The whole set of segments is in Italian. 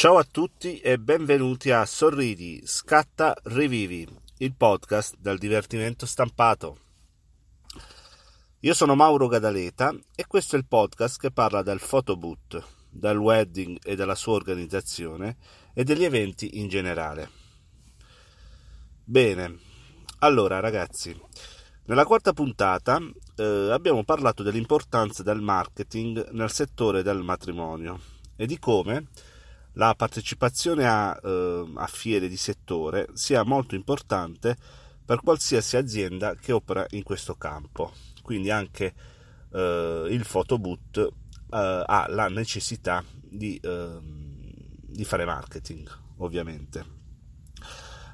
Ciao a tutti e benvenuti a Sorridi, Scatta, Rivivi, il podcast del divertimento stampato. Io sono Mauro Gadaleta e questo è il podcast che parla del photoboot, del wedding e della sua organizzazione e degli eventi in generale. Bene, allora ragazzi, nella quarta puntata eh, abbiamo parlato dell'importanza del marketing nel settore del matrimonio e di come la partecipazione a, eh, a, fiere di settore sia molto importante per qualsiasi azienda che opera in questo campo. Quindi anche eh, il photoboot eh, ha la necessità di, ehm, di, fare marketing, ovviamente.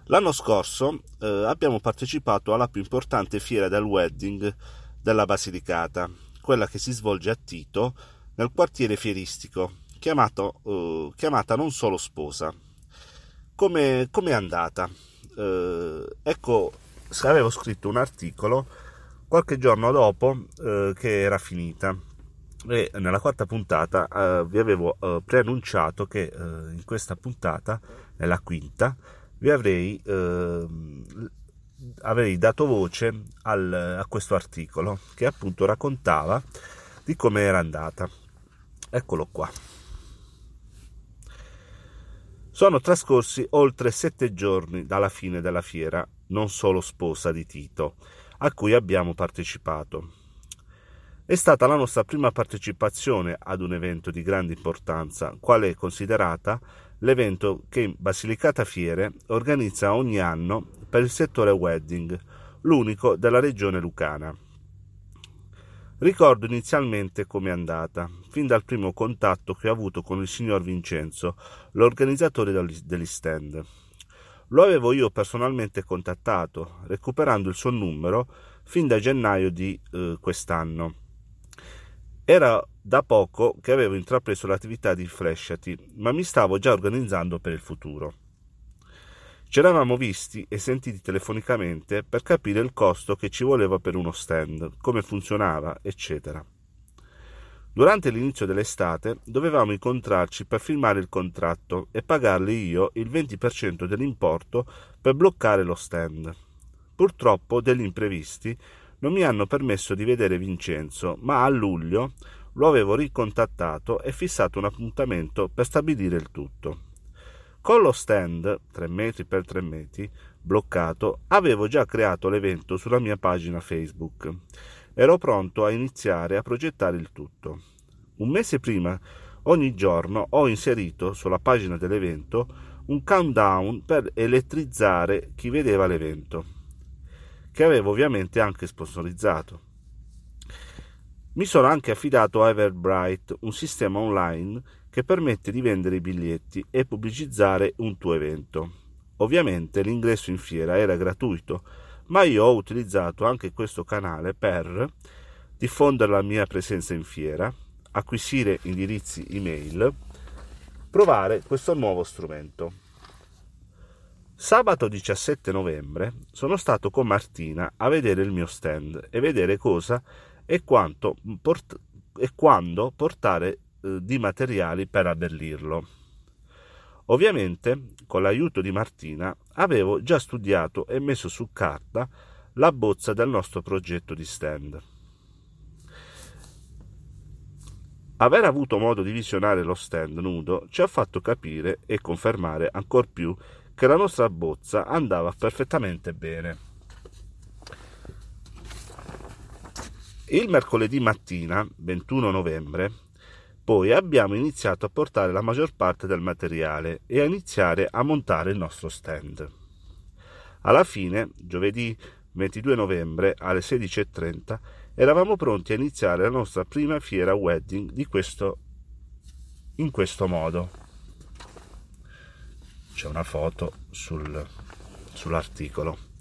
L'anno scorso eh, abbiamo partecipato alla più importante fiera del wedding della Basilicata, quella che si svolge a Tito nel quartiere fieristico chiamato, uh, chiamata Non solo sposa. Come è andata? Uh, ecco, avevo scritto un articolo qualche giorno dopo uh, che era finita e nella quarta puntata vi avevo preannunciato che in questa puntata, nella quinta, vi avrei, avrei dato voce al, a questo articolo che appunto raccontava di come era andata. Eccolo qua. Sono trascorsi oltre sette giorni dalla fine della fiera, non solo sposa di Tito, a cui abbiamo partecipato. È stata la nostra prima partecipazione ad un evento di grande importanza, quale è considerata l'evento che Basilicata Fiere organizza ogni anno per il settore wedding, l'unico della regione lucana. Ricordo inizialmente com'è andata, fin dal primo contatto che ho avuto con il signor Vincenzo, l'organizzatore degli stand. Lo avevo io personalmente contattato, recuperando il suo numero fin da gennaio di eh, quest'anno. Era da poco che avevo intrapreso l'attività di Fresciati, ma mi stavo già organizzando per il futuro. Ci eravamo visti e sentiti telefonicamente per capire il costo che ci voleva per uno stand, come funzionava, eccetera. Durante l'inizio dell'estate dovevamo incontrarci per firmare il contratto e pagarli io il 20% dell'importo per bloccare lo stand. Purtroppo degli imprevisti non mi hanno permesso di vedere Vincenzo, ma a luglio lo avevo ricontattato e fissato un appuntamento per stabilire il tutto. Con lo stand 3 metri per 3 metri bloccato, avevo già creato l'evento sulla mia pagina Facebook. Ero pronto a iniziare a progettare il tutto. Un mese prima, ogni giorno, ho inserito sulla pagina dell'evento un countdown per elettrizzare chi vedeva l'evento, che avevo ovviamente anche sponsorizzato. Mi sono anche affidato a Everbright, un sistema online che permette di vendere i biglietti e pubblicizzare un tuo evento. Ovviamente l'ingresso in fiera era gratuito, ma io ho utilizzato anche questo canale per diffondere la mia presenza in fiera, acquisire indirizzi email, provare questo nuovo strumento. Sabato 17 novembre sono stato con Martina a vedere il mio stand e vedere cosa e, port- e quando portare eh, di materiali per abbellirlo. Ovviamente, con l'aiuto di Martina, avevo già studiato e messo su carta la bozza del nostro progetto di stand. Aver avuto modo di visionare lo stand nudo ci ha fatto capire e confermare ancor più che la nostra bozza andava perfettamente bene. Il mercoledì mattina, 21 novembre, poi abbiamo iniziato a portare la maggior parte del materiale e a iniziare a montare il nostro stand. Alla fine, giovedì 22 novembre alle 16.30, eravamo pronti a iniziare la nostra prima fiera wedding di questo, in questo modo. C'è una foto sul, sull'articolo.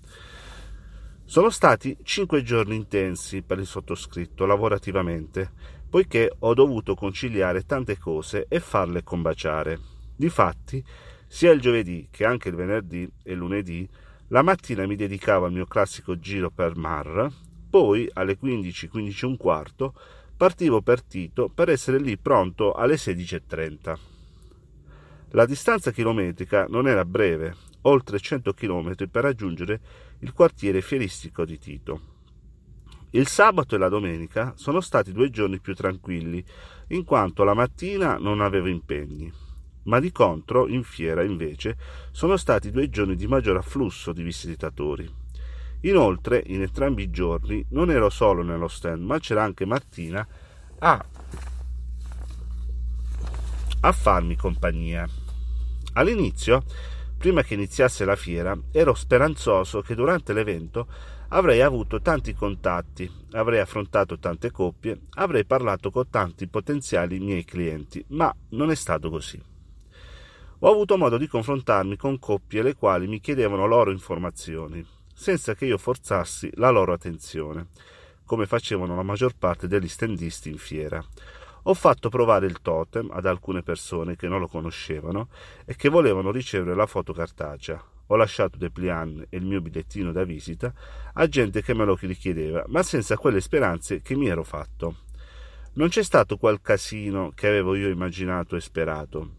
Sono stati cinque giorni intensi per il sottoscritto lavorativamente, poiché ho dovuto conciliare tante cose e farle combaciare. Difatti, sia il giovedì che anche il venerdì e lunedì, la mattina mi dedicavo al mio classico giro per Mar, poi alle 15, 15 e un quarto partivo per Tito per essere lì pronto alle 16.30. La distanza chilometrica non era breve, oltre 100 km per raggiungere il quartiere fieristico di Tito. Il sabato e la domenica sono stati due giorni più tranquilli, in quanto la mattina non avevo impegni, ma di contro in fiera invece sono stati due giorni di maggior afflusso di visitatori. Inoltre, in entrambi i giorni non ero solo nello stand, ma c'era anche Martina a, a farmi compagnia. All'inizio Prima che iniziasse la fiera, ero speranzoso che durante l'evento avrei avuto tanti contatti, avrei affrontato tante coppie, avrei parlato con tanti potenziali miei clienti, ma non è stato così. Ho avuto modo di confrontarmi con coppie le quali mi chiedevano loro informazioni, senza che io forzassi la loro attenzione, come facevano la maggior parte degli stendisti in fiera, ho fatto provare il totem ad alcune persone che non lo conoscevano e che volevano ricevere la foto cartacea. Ho lasciato dei plian e il mio bigliettino da visita a gente che me lo richiedeva, ma senza quelle speranze che mi ero fatto. Non c'è stato quel casino che avevo io immaginato e sperato.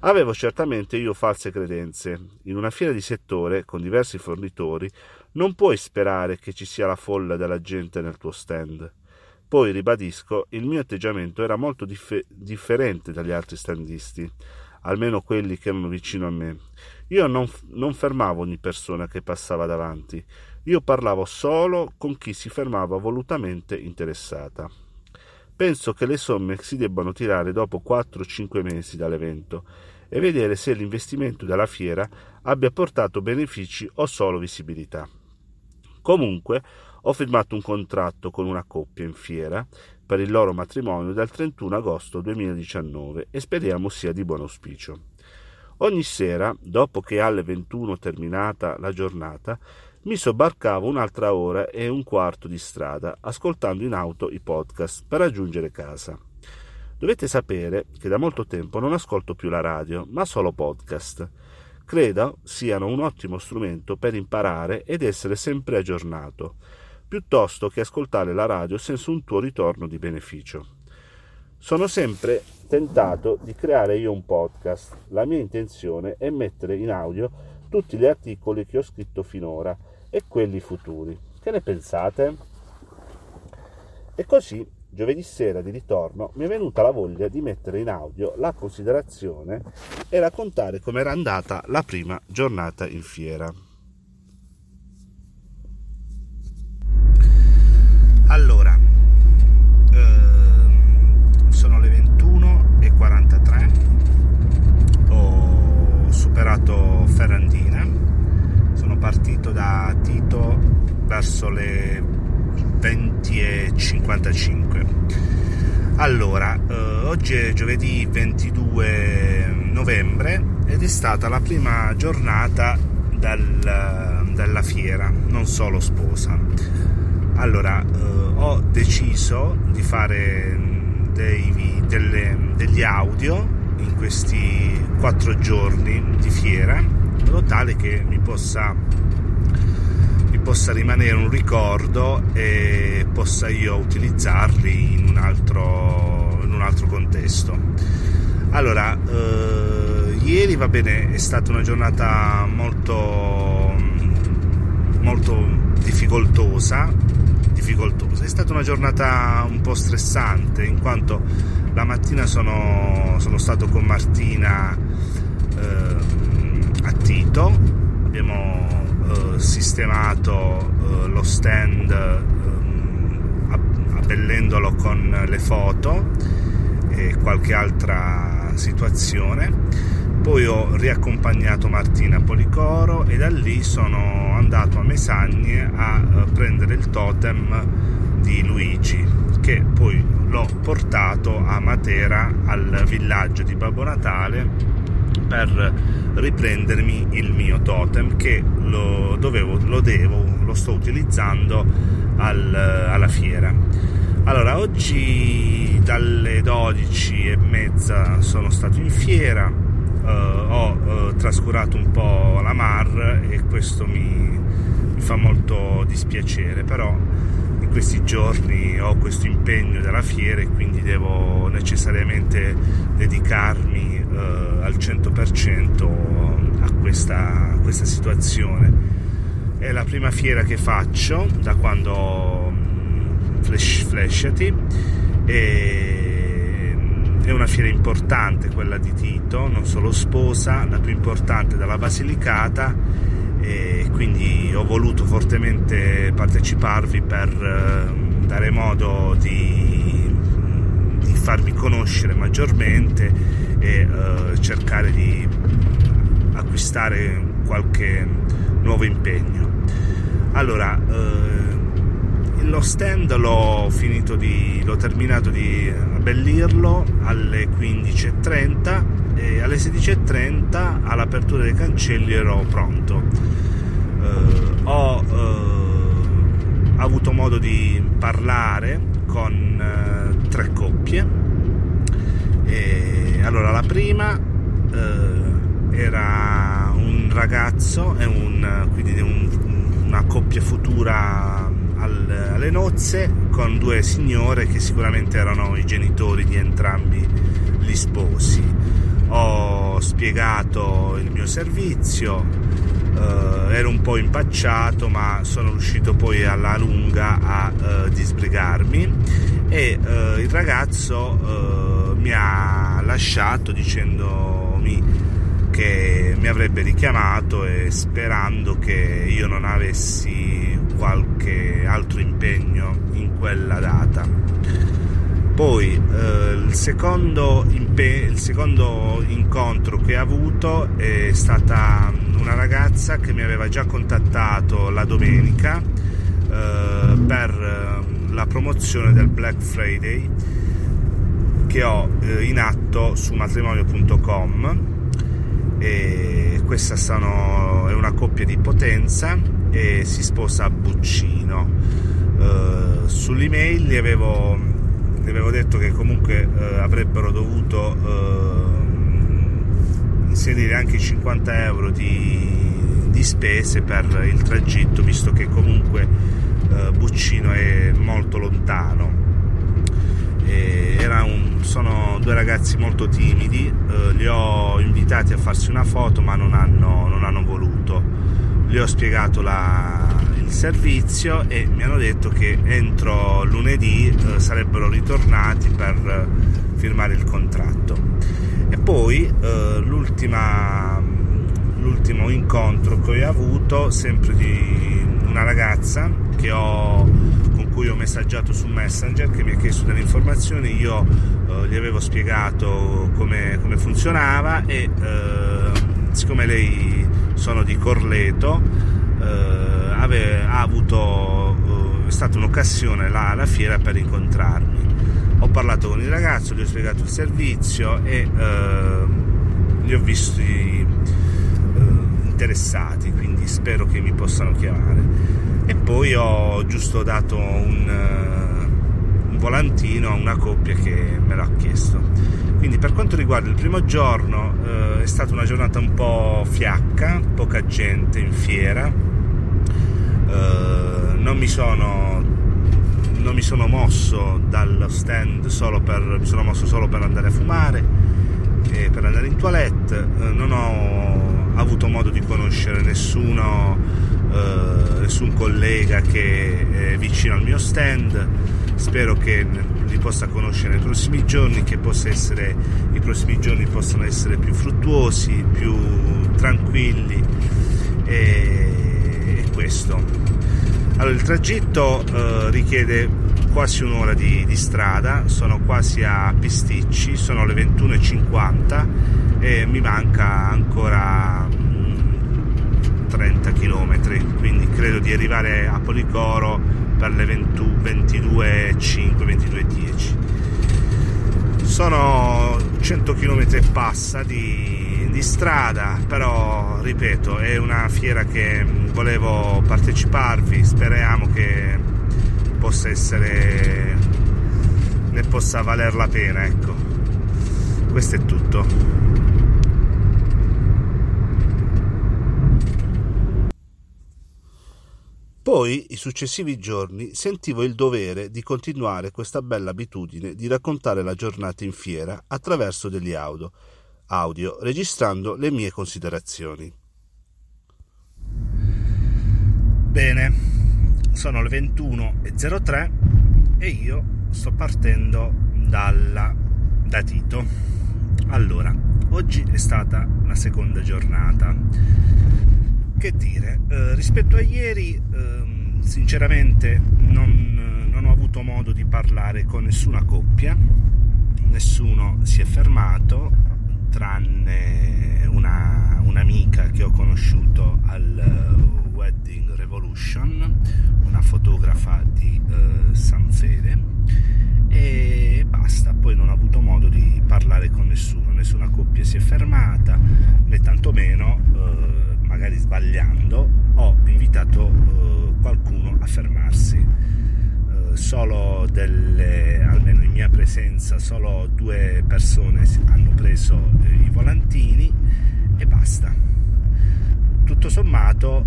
Avevo certamente io false credenze. In una fiera di settore, con diversi fornitori, non puoi sperare che ci sia la folla della gente nel tuo stand. Poi, ribadisco, il mio atteggiamento era molto dif- differente dagli altri standisti, almeno quelli che erano vicino a me. Io non, non fermavo ogni persona che passava davanti, io parlavo solo con chi si fermava volutamente interessata. Penso che le somme si debbano tirare dopo 4-5 mesi dall'evento e vedere se l'investimento della fiera abbia portato benefici o solo visibilità. Comunque, ho firmato un contratto con una coppia in fiera per il loro matrimonio dal 31 agosto 2019 e speriamo sia di buon auspicio. Ogni sera, dopo che alle 21 terminata la giornata, mi sobbarcavo un'altra ora e un quarto di strada ascoltando in auto i podcast per raggiungere casa. Dovete sapere che da molto tempo non ascolto più la radio, ma solo podcast. Credo siano un ottimo strumento per imparare ed essere sempre aggiornato piuttosto che ascoltare la radio senza un tuo ritorno di beneficio. Sono sempre tentato di creare io un podcast. La mia intenzione è mettere in audio tutti gli articoli che ho scritto finora e quelli futuri. Che ne pensate? E così, giovedì sera di ritorno, mi è venuta la voglia di mettere in audio la considerazione e raccontare com'era andata la prima giornata in fiera. Allora, eh, sono le 21.43, ho superato Ferrandina, sono partito da Tito verso le 20.55. Allora, eh, oggi è giovedì 22 novembre ed è stata la prima giornata dal, dalla fiera, non solo sposa allora, eh, ho deciso di fare dei, delle, degli audio in questi quattro giorni di fiera, in modo tale che mi possa, mi possa rimanere un ricordo e possa io utilizzarli in un altro, in un altro contesto. Allora, eh, ieri va bene, è stata una giornata molto, molto difficoltosa difficoltosa. È stata una giornata un po' stressante in quanto la mattina sono, sono stato con Martina eh, a Tito, abbiamo eh, sistemato eh, lo stand ehm, abbellendolo con le foto e qualche altra situazione poi ho riaccompagnato Martina a Policoro e da lì sono andato a Mesagne a eh, prendere il totem di Luigi che poi l'ho portato a Matera al villaggio di Babbo Natale per riprendermi il mio totem che lo, dovevo, lo devo, lo sto utilizzando al, alla fiera. Allora, oggi dalle 12 e mezza sono stato in fiera, ho uh, trascurato un po' la Mar e questo mi, mi fa molto dispiacere, però in questi giorni ho questo impegno della fiera e quindi devo necessariamente dedicarmi uh, al 100% a questa, a questa situazione. È la prima fiera che faccio da quando Flash, Flashati e è una fiera importante quella di Tito, non solo sposa, la più importante dalla Basilicata e quindi ho voluto fortemente parteciparvi per eh, dare modo di, di farvi conoscere maggiormente e uh, cercare di acquistare qualche nuovo impegno. Allora, uh, lo stand l'ho finito di l'ho terminato di abbellirlo alle 15.30 e alle 16.30 all'apertura dei cancelli ero pronto. Eh, ho eh, avuto modo di parlare con eh, tre coppie e, allora la prima eh, era un ragazzo e un, quindi un, una coppia futura al, alle nozze con due signore che sicuramente erano i genitori di entrambi gli sposi. Ho spiegato il mio servizio, eh, ero un po' impacciato ma sono riuscito poi alla lunga a eh, disbrigarmi e eh, il ragazzo eh, mi ha lasciato dicendomi che mi avrebbe richiamato e sperando che io non avessi qualche altro impegno in quella data. Poi eh, il, secondo impe- il secondo incontro che ho avuto è stata una ragazza che mi aveva già contattato la domenica eh, per eh, la promozione del Black Friday che ho eh, in atto su matrimonio.com e questa sono, è una coppia di potenza e si sposa a Buccino. Uh, sull'email gli avevo, gli avevo, detto che comunque uh, avrebbero dovuto uh, inserire anche 50 euro di, di, spese per il tragitto, visto che comunque Buccino è molto lontano. Un, sono due ragazzi molto timidi, li ho invitati a farsi una foto ma non hanno, non hanno voluto gli ho spiegato la, il servizio e mi hanno detto che entro lunedì eh, sarebbero ritornati per eh, firmare il contratto. E poi eh, l'ultimo incontro che ho avuto, sempre di una ragazza ho, con cui ho messaggiato su Messenger che mi ha chiesto delle informazioni, io eh, gli avevo spiegato come, come funzionava e siccome lei sono di Corleto, eh, ave, ha avuto, eh, è stata un'occasione là alla fiera per incontrarmi. Ho parlato con il ragazzo, gli ho spiegato il servizio e eh, li ho visti eh, interessati, quindi spero che mi possano chiamare. E poi ho giusto dato un, uh, un volantino a una coppia che me l'ha chiesto. Quindi per quanto riguarda il primo giorno eh, è stata una giornata un po' fiacca, poca gente in fiera, eh, non, mi sono, non mi sono mosso dallo stand solo per, mi sono mosso solo per andare a fumare e per andare in toilette, eh, non ho avuto modo di conoscere nessuno, eh, nessun collega che è vicino al mio stand, spero che li possa conoscere nei prossimi giorni, che essere, i prossimi giorni possano essere più fruttuosi, più tranquilli e, e questo. Allora, il tragitto eh, richiede quasi un'ora di, di, strada, sono quasi a Pisticci, sono le 21.50 e mi manca ancora 30 mm, km, quindi credo di arrivare a Policoro per le 22.05, 22.10. Sono 100 km e passa di, di strada, però ripeto, è una fiera che volevo parteciparvi, speriamo che possa essere ne possa valer la pena, ecco. Questo è tutto. Poi, i successivi giorni, sentivo il dovere di continuare questa bella abitudine di raccontare la giornata in fiera attraverso degli audio, audio registrando le mie considerazioni. Bene, sono le 21.03 e io sto partendo dalla, da Tito. Allora, oggi è stata la seconda giornata che dire, eh, rispetto a ieri, eh, sinceramente non, non, ho avuto modo di parlare con nessuna coppia, nessuno si è fermato, tranne una, un'amica che ho conosciuto al Wedding Revolution, una fotografa di eh, San Fede, e basta, poi non ho avuto modo di parlare con nessuno, nessuna coppia si è fermata, né tantomeno eh, sbagliando, ho invitato uh, qualcuno a fermarsi. Uh, solo delle, almeno in mia presenza, solo due persone hanno preso uh, i volantini e basta. Tutto sommato,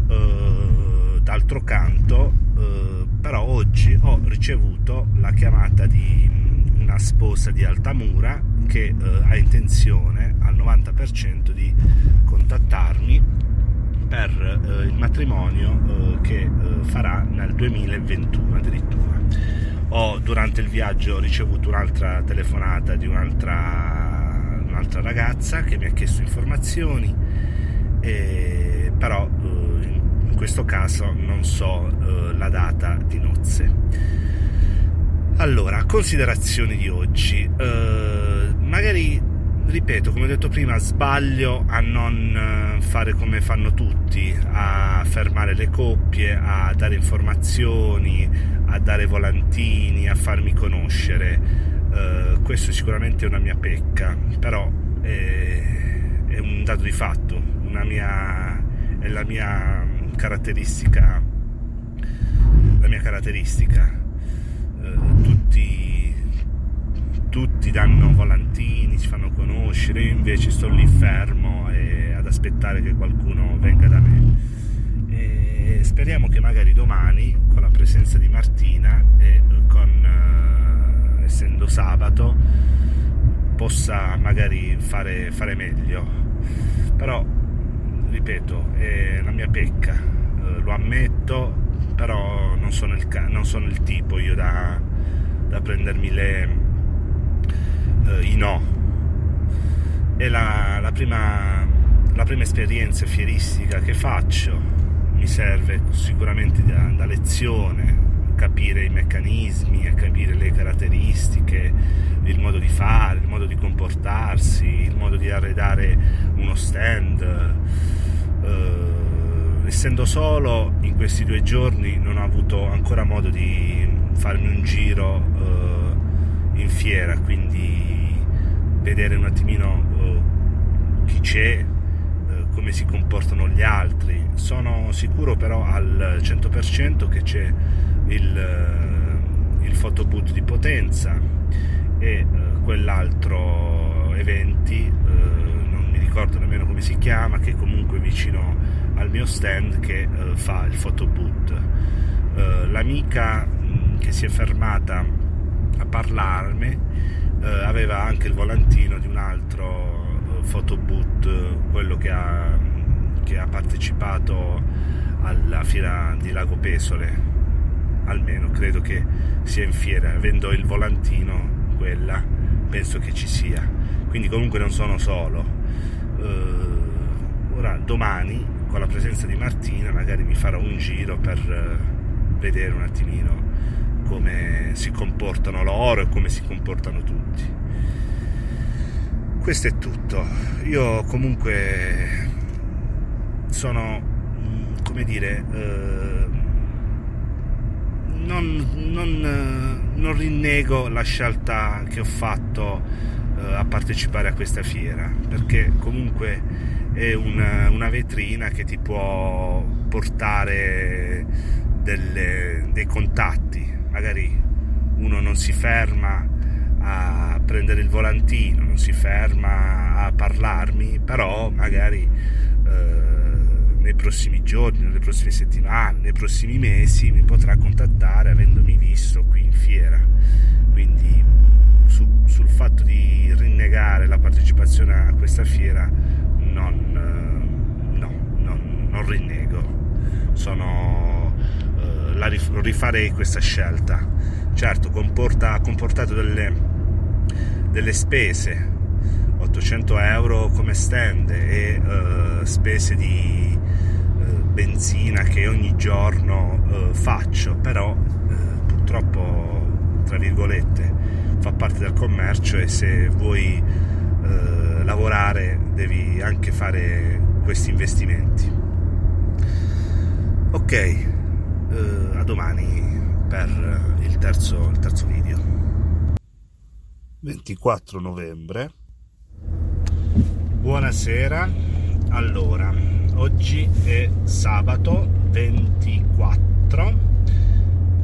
d'altro canto, però oggi ho ricevuto la chiamata di una sposa di Altamura che ha intenzione al 90% di contattarmi per eh, il matrimonio eh, che eh, farà nel 2021 addirittura. Ho durante il viaggio ricevuto un'altra telefonata di un'altra, un'altra ragazza che mi ha chiesto informazioni, e, però eh, in questo caso non so eh, la data di nozze. Allora, considerazioni di oggi. Magari ripeto, come ho detto prima, sbaglio a non eh, fare come fanno tutti, a fermare le coppie, a dare informazioni, a dare volantini, a farmi conoscere. Uh, questo sicuramente è una mia pecca, però è, è un dato di fatto, mia, è la mia caratteristica. La mia caratteristica. Uh, tutti tutti danno volantini, si fanno conoscere, io invece sto lì fermo e ad aspettare che qualcuno venga da me. E speriamo che magari domani, con la presenza di Martina e con, uh, essendo sabato, possa magari fare, fare meglio. Però, ripeto, è la mia pecca, uh, lo ammetto, però non sono il, non sono il tipo io da, da prendermi le eh, i no. È la, la, prima, la prima esperienza fieristica che faccio, mi serve sicuramente da, da lezione, capire i meccanismi, a capire le caratteristiche, il modo di fare, il modo di comportarsi, il modo di arredare uno stand. Uh, essendo solo in questi due giorni non ho avuto ancora modo di farmi un giro uh, in fiera, quindi vedere un attimino uh, chi c'è, uh, come si comportano gli altri. Sono sicuro però al 100% che c'è il, uh, il photoboot di Potenza e quell'altro eventi, non mi ricordo nemmeno come si chiama, che comunque vicino al mio stand che fa il photoboot. l'amica mh, che si è fermata a parlarmi eh, aveva anche il volantino di un altro eh, photoboot, quello che ha, che ha partecipato alla fiera di Lago Pesole, almeno credo che sia in fiera, avendo il volantino quella, penso che ci sia. Quindi comunque non sono solo. Uh, ora domani con la presenza di Martina magari mi farò un giro per uh, vedere un attimino come si comportano loro e come si comportano tutti. Questo è tutto. Io comunque sono, come dire, eh, non, non, non, rinnego la scelta che ho fatto eh, a partecipare a questa fiera, perché comunque è una, una vetrina che ti può portare delle, dei contatti, magari uno non si ferma a prendere il volantino, non si ferma a parlarmi, però magari eh, nei prossimi giorni, nelle prossime settimane, nei prossimi mesi mi potrà contattare avendomi visto qui in fiera. Quindi su, sul fatto di rinnegare la partecipazione a questa fiera non, eh, no, non, non rinnego. Sono, la rifarei questa scelta. Certo, comporta, ha comportato delle delle spese 800 euro come stand e uh, spese di uh, benzina che ogni giorno uh, faccio però purtroppo tra virgolette fa parte del commercio e se vuoi lavorare devi anche fare questi investimenti ok a domani per il terzo, il terzo video 24 novembre. Buonasera. Allora, oggi è sabato 24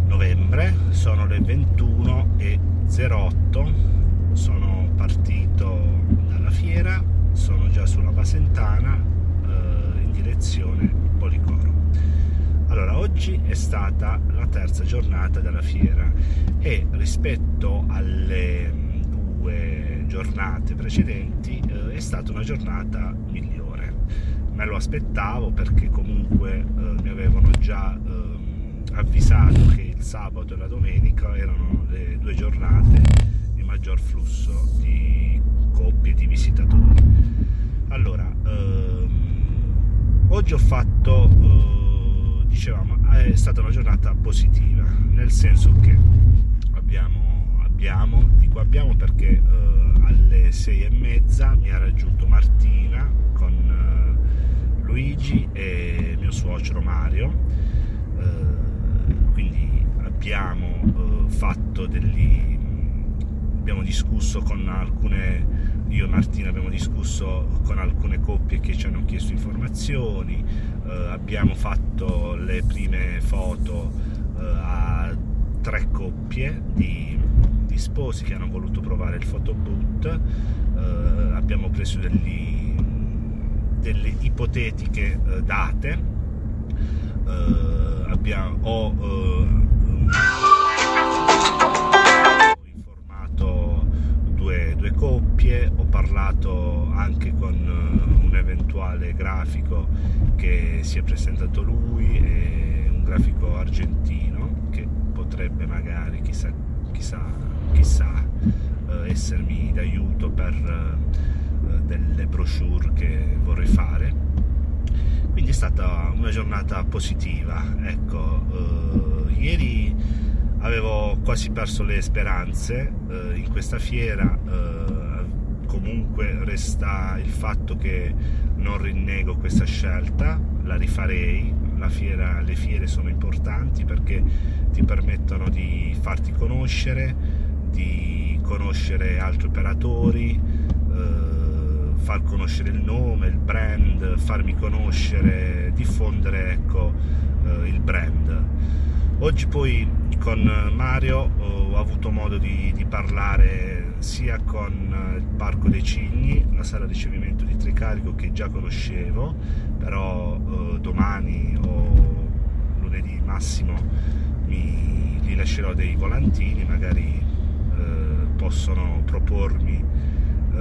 novembre, sono le 21.08. Sono partito dalla fiera, sono già sulla Basentana eh, in direzione Policoro. Allora, oggi è stata la terza giornata della fiera e rispetto alle due giornate precedenti eh, è stata una giornata migliore. Me lo aspettavo perché comunque eh, mi avevano già eh, avvisato che il sabato e la domenica erano le due giornate di maggior flusso di coppie di visitatori. Allora, ehm, oggi ho fatto, eh, dicevamo, è stata una giornata positiva, nel senso che abbiamo abbiamo, dico abbiamo perché eh, alle sei e mezza mi ha raggiunto Martina con eh, Luigi e mio suocero Mario, eh, quindi abbiamo eh, fatto degli abbiamo discusso con alcune io e Martina abbiamo discusso con alcune coppie che ci hanno chiesto informazioni eh, abbiamo fatto le prime foto eh, a tre coppie di sposi che hanno voluto provare il photoboot, eh, abbiamo preso degli, delle ipotetiche eh, date, eh, abbiamo, ho, coppie, ho parlato anche con eh, un eventuale grafico che si è presentato lui, un grafico argentino che potrebbe magari, chissà, chissà chissà eh, essermi d'aiuto per eh, delle brochure che vorrei fare. Quindi è stata una giornata positiva ecco eh, ieri avevo quasi perso le speranze eh, in questa fiera eh, comunque resta il fatto che non rinnego questa scelta la rifarei fiera, le fiere sono importanti perché ti permettono di farti conoscere di conoscere altri operatori, eh, far conoscere il nome, il brand, farmi conoscere, diffondere ecco, eh, il brand. Oggi poi con Mario ho avuto modo di, di parlare sia con il Parco dei Cigni, la sala ricevimento di Tricarico che già conoscevo, però eh, domani o lunedì massimo mi rilascerò dei volantini, magari possono propormi eh,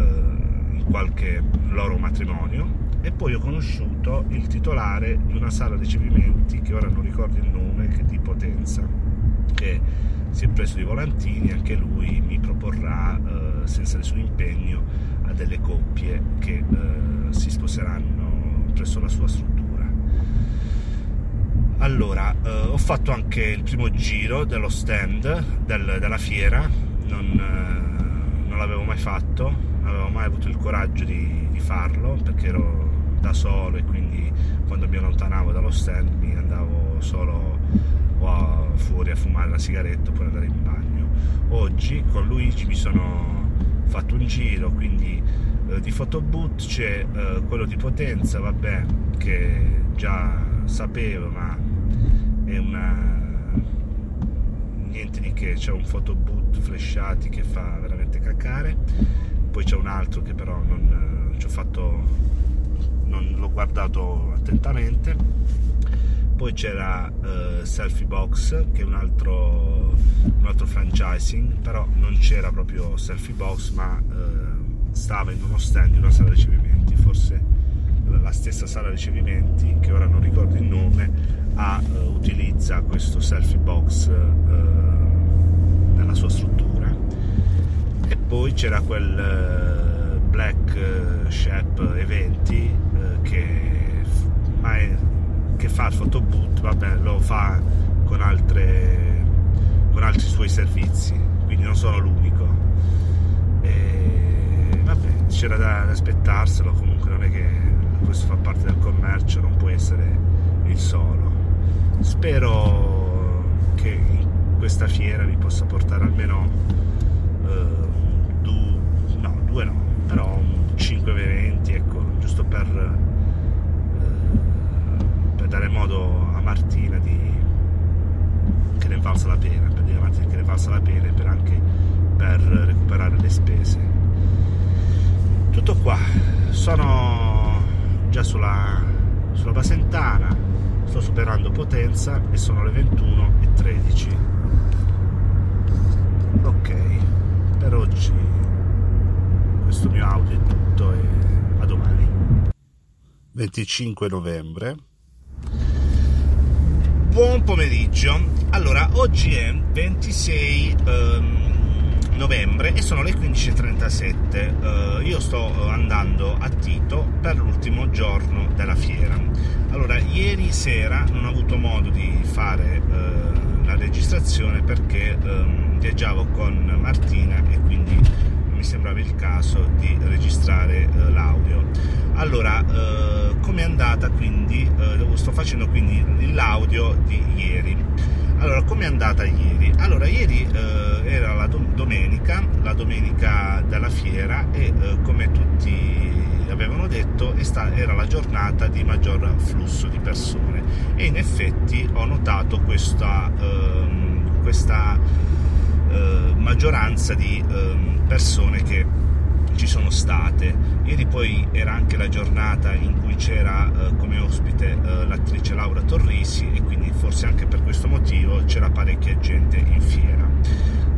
in qualche loro matrimonio. E poi ho conosciuto il titolare di una sala ricevimenti che ora non ricordo il nome che di Potenza che si è preso di volantini anche lui mi proporrà eh, senza nessun impegno a delle coppie che eh, si sposeranno presso la sua struttura. Allora eh, ho fatto anche il primo giro dello stand del, della fiera. Non, eh, non l'avevo mai fatto, non avevo mai avuto il coraggio di, di, farlo perché ero da solo e quindi quando mi allontanavo dallo stand mi andavo solo o fuori a fumare la sigaretta oppure andare in bagno. Oggi con Luigi mi sono fatto un giro, quindi eh, di fotoboot c'è eh, quello di potenza, vabbè, che già sapevo, ma è una niente di che, c'è un fotoboot flashati che fa veramente cacare, poi c'è un altro che però non ci ho fatto non l'ho guardato attentamente poi c'era uh, Selfie Box che è un altro, un altro franchising però non c'era proprio Selfie Box ma uh, stava in uno stand di una sala ricevimenti. Forse la stessa sala ricevimenti che ora non ricordo il nome ha, uh, utilizza questo Selfie Box nella sua struttura. E poi c'era quel Black Shep eventi che, è, che fa il fotoboot vabbè, lo fa con, altre, con altri suoi servizi quindi non sono l'unico. E vabbè c'era da, aspettarselo comunque non è che questo fa parte del commercio non può essere il solo. Spero che questa fiera vi possa portare almeno uh, due, no, due no, però 5 eventi, ecco, giusto per dare modo a Martina di che ne la pena, per dire a Martina che ne valsa la pena per anche per recuperare le spese. Tutto qua, sono già sulla, sulla Basentana, sto superando Potenza e sono le 21.13. Ok, per oggi questo mio audio è tutto e a domani. 25 novembre Buon pomeriggio. Allora, oggi è 26 ehm, novembre e sono le 15.37. Uh, io sto andando a Tito per l'ultimo giorno della fiera. Allora, ieri sera non ho avuto modo di fare uh, la registrazione perché um, viaggiavo con Martina e quindi mi sembrava il caso di registrare uh, l'audio. Allora, uh, come è andata quindi? Uh, sto facendo quindi l'audio di ieri. Allora, come è andata ieri? Allora, ieri era la do- domenica, la domenica della fiera e come tutti avevano detto era la giornata di maggior flusso di persone e in effetti ho notato questa, ehm, questa maggioranza di ehm, persone che ci sono state. Ieri poi era anche la giornata in cui c'era eh, come ospite eh, l'attrice Laura Torrisi e quindi forse anche per questo motivo c'era parecchia gente in fiera.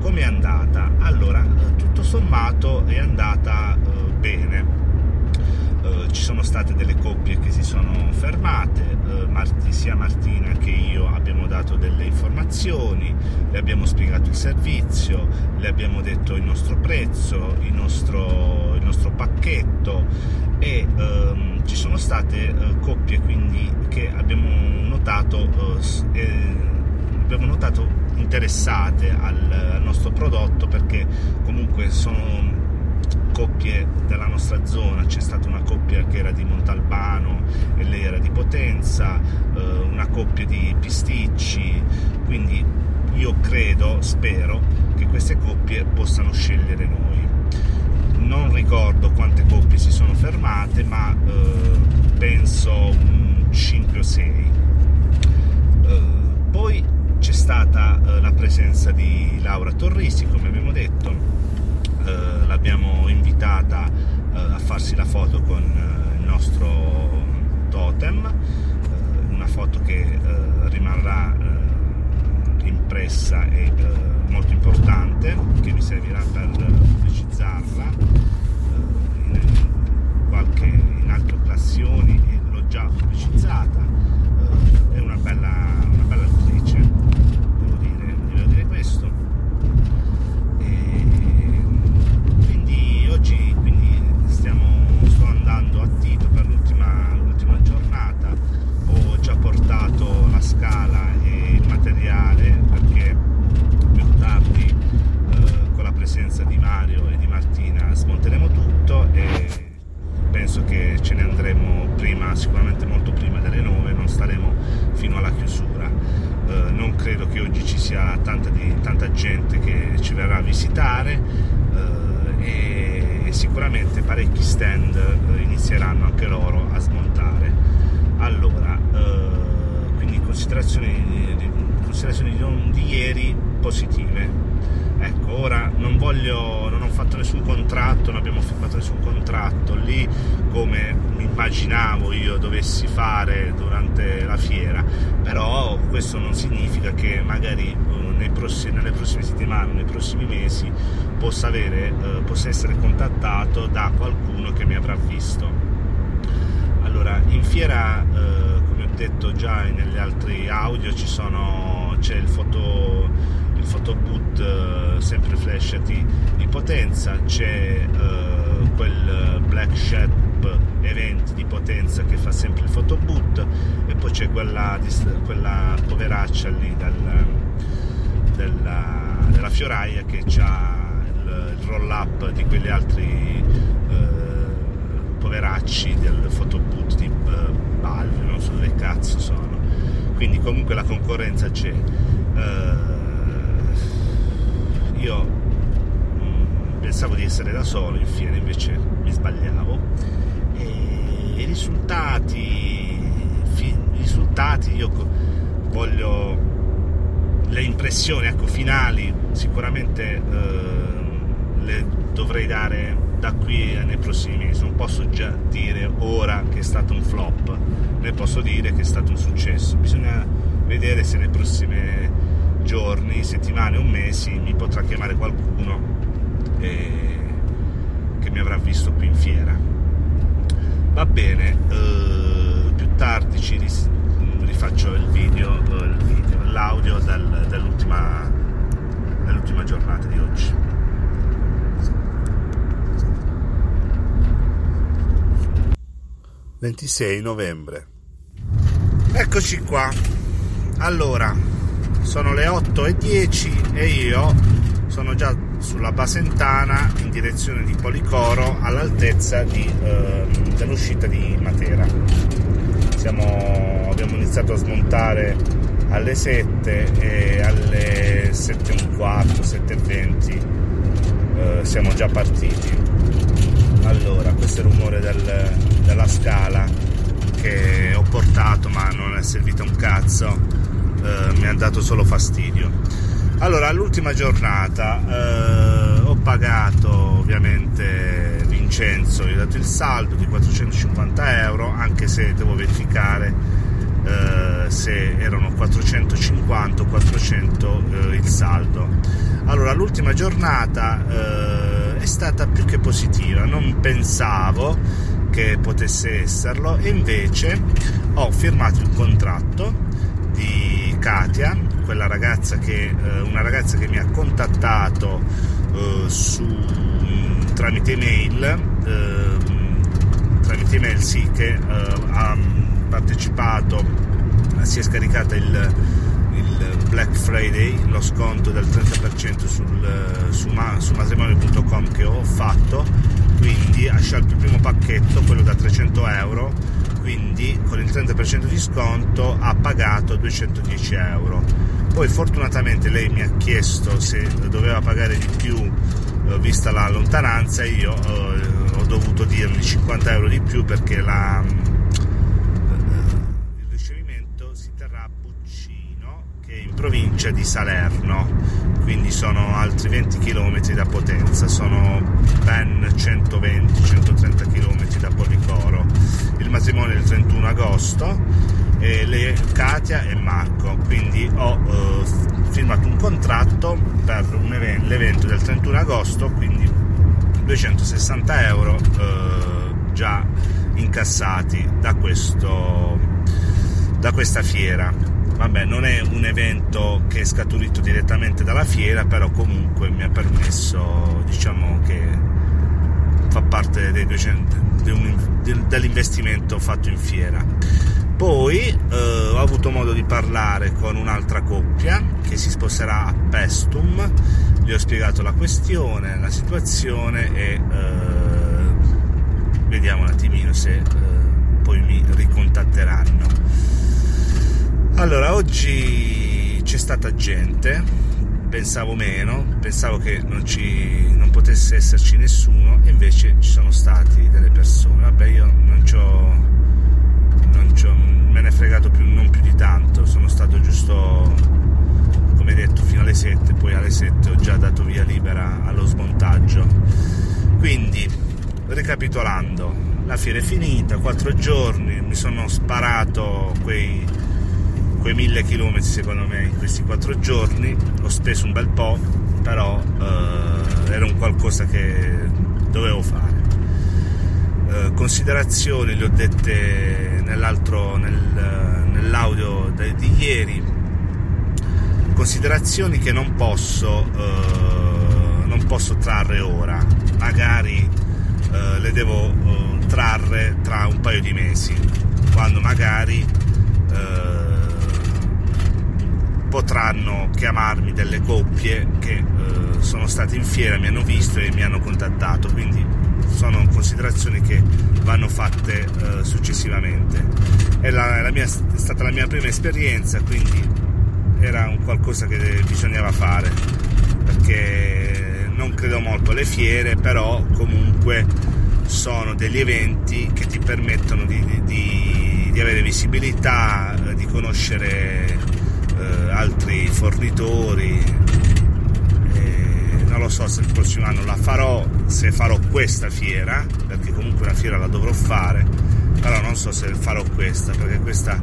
Come è andata? Allora, eh, tutto sommato è andata eh, bene. Uh, ci sono state delle coppie che si sono fermate, uh, Marti, sia Martina che io abbiamo dato delle informazioni, le abbiamo spiegato il servizio, le abbiamo detto il nostro prezzo, il nostro, il nostro pacchetto e um, ci sono state uh, coppie quindi che abbiamo notato, eh, abbiamo notato interessate al, al nostro prodotto perché comunque sono coppie della nostra zona, c'è stata una coppia che era di Montalbano e lei era di Potenza, eh, una coppia di Pisticci, quindi io credo, spero che queste coppie possano scegliere noi. Non ricordo quante coppie si sono fermate, ma eh, penso 5 o 6. Eh, poi c'è stata eh, la presenza di Laura Torrisi, come abbiamo detto, eh, l'abbiamo invitata eh, a farsi la foto con eh, il nostro totem, eh, una foto che rimarrà impressa e molto importante, che mi servirà per pubblicizzarla in, qualche, in altre occasioni l'ho già pubblicizzata, è una bella attrice, devo dire, devo dire questo scala e il materiale perché più tardi eh, con la presenza di Mario e di Martina smonteremo tutto e penso che ce ne andremo prima, sicuramente molto prima delle 9, non staremo fino alla chiusura. Eh, non credo credo che oggi ci sia tanta, di, tanta gente che ci verrà a visitare eh, e sicuramente parecchi stand eh, inizieranno anche loro a smontare. Allora, eh, quindi considerazioni, considerazioni di, di ieri positive. Ecco, ora non voglio, non ho fatto nessun contratto, non abbiamo firmato nessun contratto lì come mi immaginavo io dovessi fare durante la fiera, però questo non significa che magari uh, prossimi, nelle prossime settimane, nei prossimi mesi possa, avere, uh, possa essere contattato da qualcuno che mi avrà visto. Allora, in fiera, uh, come ho detto già negli altri audio, sono, c'è il foto il photoboot uh, sempre flash di, di potenza, c'è uh, quel Black Shep event di potenza che fa sempre il photoboot e poi c'è quella, quella poveraccia lì dal, della, della, fioraia che ha il, il roll up di quegli altri uh, poveracci del photoboot di Valve, non so dove cazzo sono. Quindi comunque la concorrenza c'è. Uh, io mm, pensavo di essere da solo in fiera invece mi sbagliavo. E i risultati i risultati io voglio le impressioni ecco, finali sicuramente eh, le dovrei dare da qui nei prossimi mesi. Non posso già dire ora che è stato un flop né posso dire che è stato un successo. Bisogna vedere se nelle prossime giorni, settimane o mesi mi potrà chiamare qualcuno eh, che mi avrà visto qui in fiera. Va bene, eh, più tardi ci rifaccio il video, eh, il video l'audio del, dell'ultima, dell'ultima giornata di oggi. «26 novembre». Eccoci qua. Allora, sono le 8 e 10 e io sono già sulla Basentana in direzione di Policoro all'altezza di, eh, dell'uscita di Matera. Siamo, abbiamo iniziato a smontare alle 7 e alle 7.15, 7.20 eh, siamo già partiti. Allora, questo è il rumore del, della scala che ho portato ma non è servito un cazzo eh, mi ha dato solo fastidio. Allora, all'ultima giornata eh, ho pagato ovviamente Vincenzo, gli ho dato il saldo di 450 euro, anche se devo verificare eh, se erano 450 o 400 eh, il saldo. Allora, l'ultima giornata eh, è stata più che positiva, non pensavo che potesse esserlo e invece ho firmato il contratto di Katia, ragazza che, eh, una ragazza che mi ha contattato eh, su, tramite email, eh, tramite email sì, che ha partecipato, si è scaricata il, il Black Friday, lo sconto del 30% sul, su, su matrimonio.com che ho fatto, quindi ha scelto il primo pacchetto, quello da 300 euro quindi con il 30% di sconto ha pagato 210 euro. Poi fortunatamente lei mi ha chiesto se doveva pagare di più eh, vista la lontananza io eh, ho dovuto dirgli 50 euro di più perché la, eh, il ricevimento si terrà a Buccino che è in provincia di Salerno quindi sono altri 20 km da Potenza, sono ben 120-130 km da Policoro. Il matrimonio è il 31 agosto e le Katia e Marco, quindi ho eh, firmato un contratto per un evento, l'evento del 31 agosto, quindi 260 euro eh, già incassati da, questo, da questa fiera. Vabbè non è un evento che è scaturito direttamente dalla fiera però comunque mi ha permesso diciamo che fa parte 200, dell'investimento fatto in fiera. Poi eh, ho avuto modo di parlare con un'altra coppia che si sposerà a Pestum. Gli ho spiegato la questione la situazione e eh, vediamo un attimino se eh, poi mi ricontatteranno. Allora, oggi c'è stata gente, pensavo meno, pensavo che non, ci, non potesse esserci nessuno, e invece ci sono stati delle persone. Vabbè, io non ci ho, non me ne è fregato più, non più di tanto, sono stato giusto, come detto, fino alle 7, poi alle 7 ho già dato via libera allo smontaggio. Quindi, ricapitolando, la fiera è finita, 4 giorni, mi sono sparato quei quei mille chilometri secondo me in questi quattro giorni. Ho speso un bel po' però eh, era un qualcosa che dovevo fare. Eh, considerazioni le ho dette nell'altro nel, nell'audio de, di ieri. Considerazioni che non posso eh, non posso trarre ora. Magari eh, le devo eh, trarre tra un paio di mesi quando magari potranno chiamarmi delle coppie che eh, sono state in fiera, mi hanno visto e mi hanno contattato, quindi sono considerazioni che vanno fatte eh, successivamente. È, la, la mia, è, stata la mia prima esperienza, quindi era un qualcosa che bisognava fare, perché non credo molto alle fiere, però comunque sono degli eventi che ti permettono di, di, di avere visibilità, di conoscere eh, altri fornitori. E non lo so se il prossimo anno la farò, se farò questa fiera, perché comunque una fiera la dovrò fare, però non so se farò questa, perché questa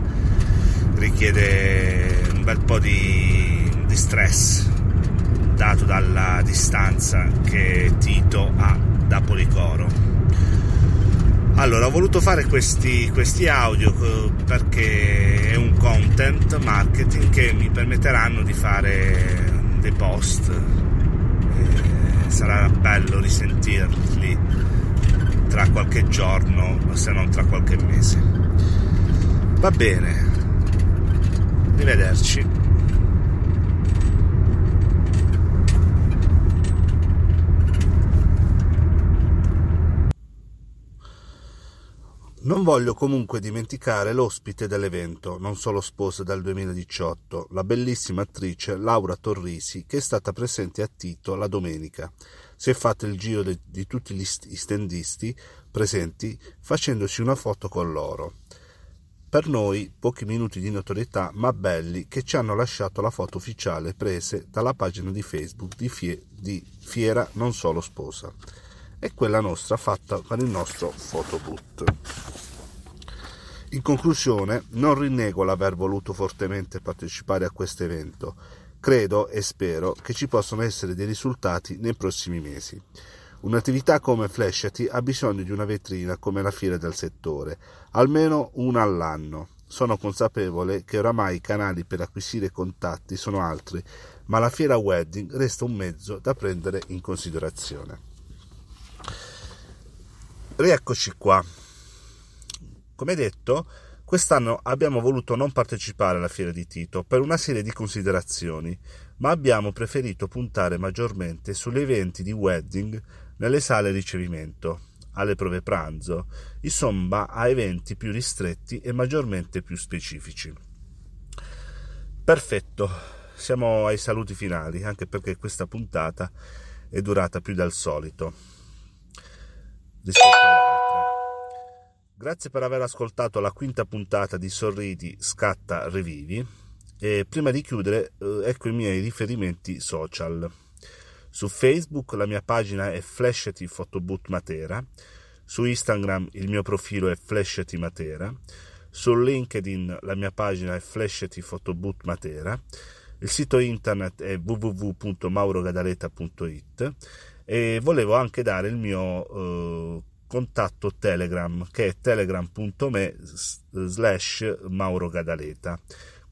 richiede un bel po' di, di stress dato dalla distanza che Tito ha da Policoro allora, ho voluto fare questi, questi, audio eh, perché è un content marketing che mi permetteranno di fare dei post. E sarà bello risentirli tra qualche giorno, se non tra qualche mese. Va bene, arrivederci. Non voglio comunque dimenticare l'ospite dell'evento, non solo sposa dal 2018, la bellissima attrice Laura Torrisi, che è stata presente a Tito la domenica. Si è fatto il giro de, di tutti gli stendisti presenti facendosi una foto con loro. Per noi pochi minuti di notorietà, ma belli, che ci hanno lasciato la foto ufficiale prese dalla pagina di Facebook di, Fie, di Fiera Non Solo Sposa e quella nostra fatta con il nostro photoboot. In conclusione, non rinnego l'aver voluto fortemente partecipare a questo evento. Credo e spero che ci possano essere dei risultati nei prossimi mesi. Un'attività come Flashati ha bisogno di una vetrina come la fiera del settore, almeno una all'anno. Sono consapevole che oramai i canali per acquisire contatti sono altri, ma la fiera wedding resta un mezzo da prendere in considerazione. Rieccoci qua. Come detto, quest'anno abbiamo voluto non partecipare alla fiera di Tito per una serie di considerazioni, ma abbiamo preferito puntare maggiormente sugli eventi di wedding nelle sale ricevimento, alle prove pranzo, insomma a eventi più ristretti e maggiormente più specifici. Perfetto, siamo ai saluti finali, anche perché questa puntata è durata più del solito rispetto alle altre. Grazie per aver ascoltato la quinta puntata di Sorridi, Scatta, Revivi e prima di chiudere eh, ecco i miei riferimenti social. Su Facebook la mia pagina è Flashety Photoboot Matera, su Instagram il mio profilo è Flashety Matera, su LinkedIn la mia pagina è Flashety Photoboot Matera, il sito internet è www.maurogadaleta.it e volevo anche dare il mio eh, contatto Telegram che è telegram.me slash Mauro Gadaleta.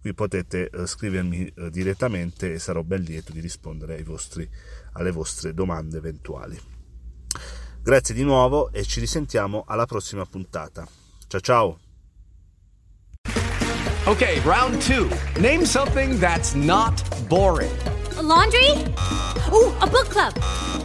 Qui potete eh, scrivermi eh, direttamente e sarò ben lieto di rispondere vostri, alle vostre domande eventuali. Grazie di nuovo e ci risentiamo alla prossima puntata. Ciao ciao! Ok, round 2. Name something that's not boring. A laundry? Oh, a book club.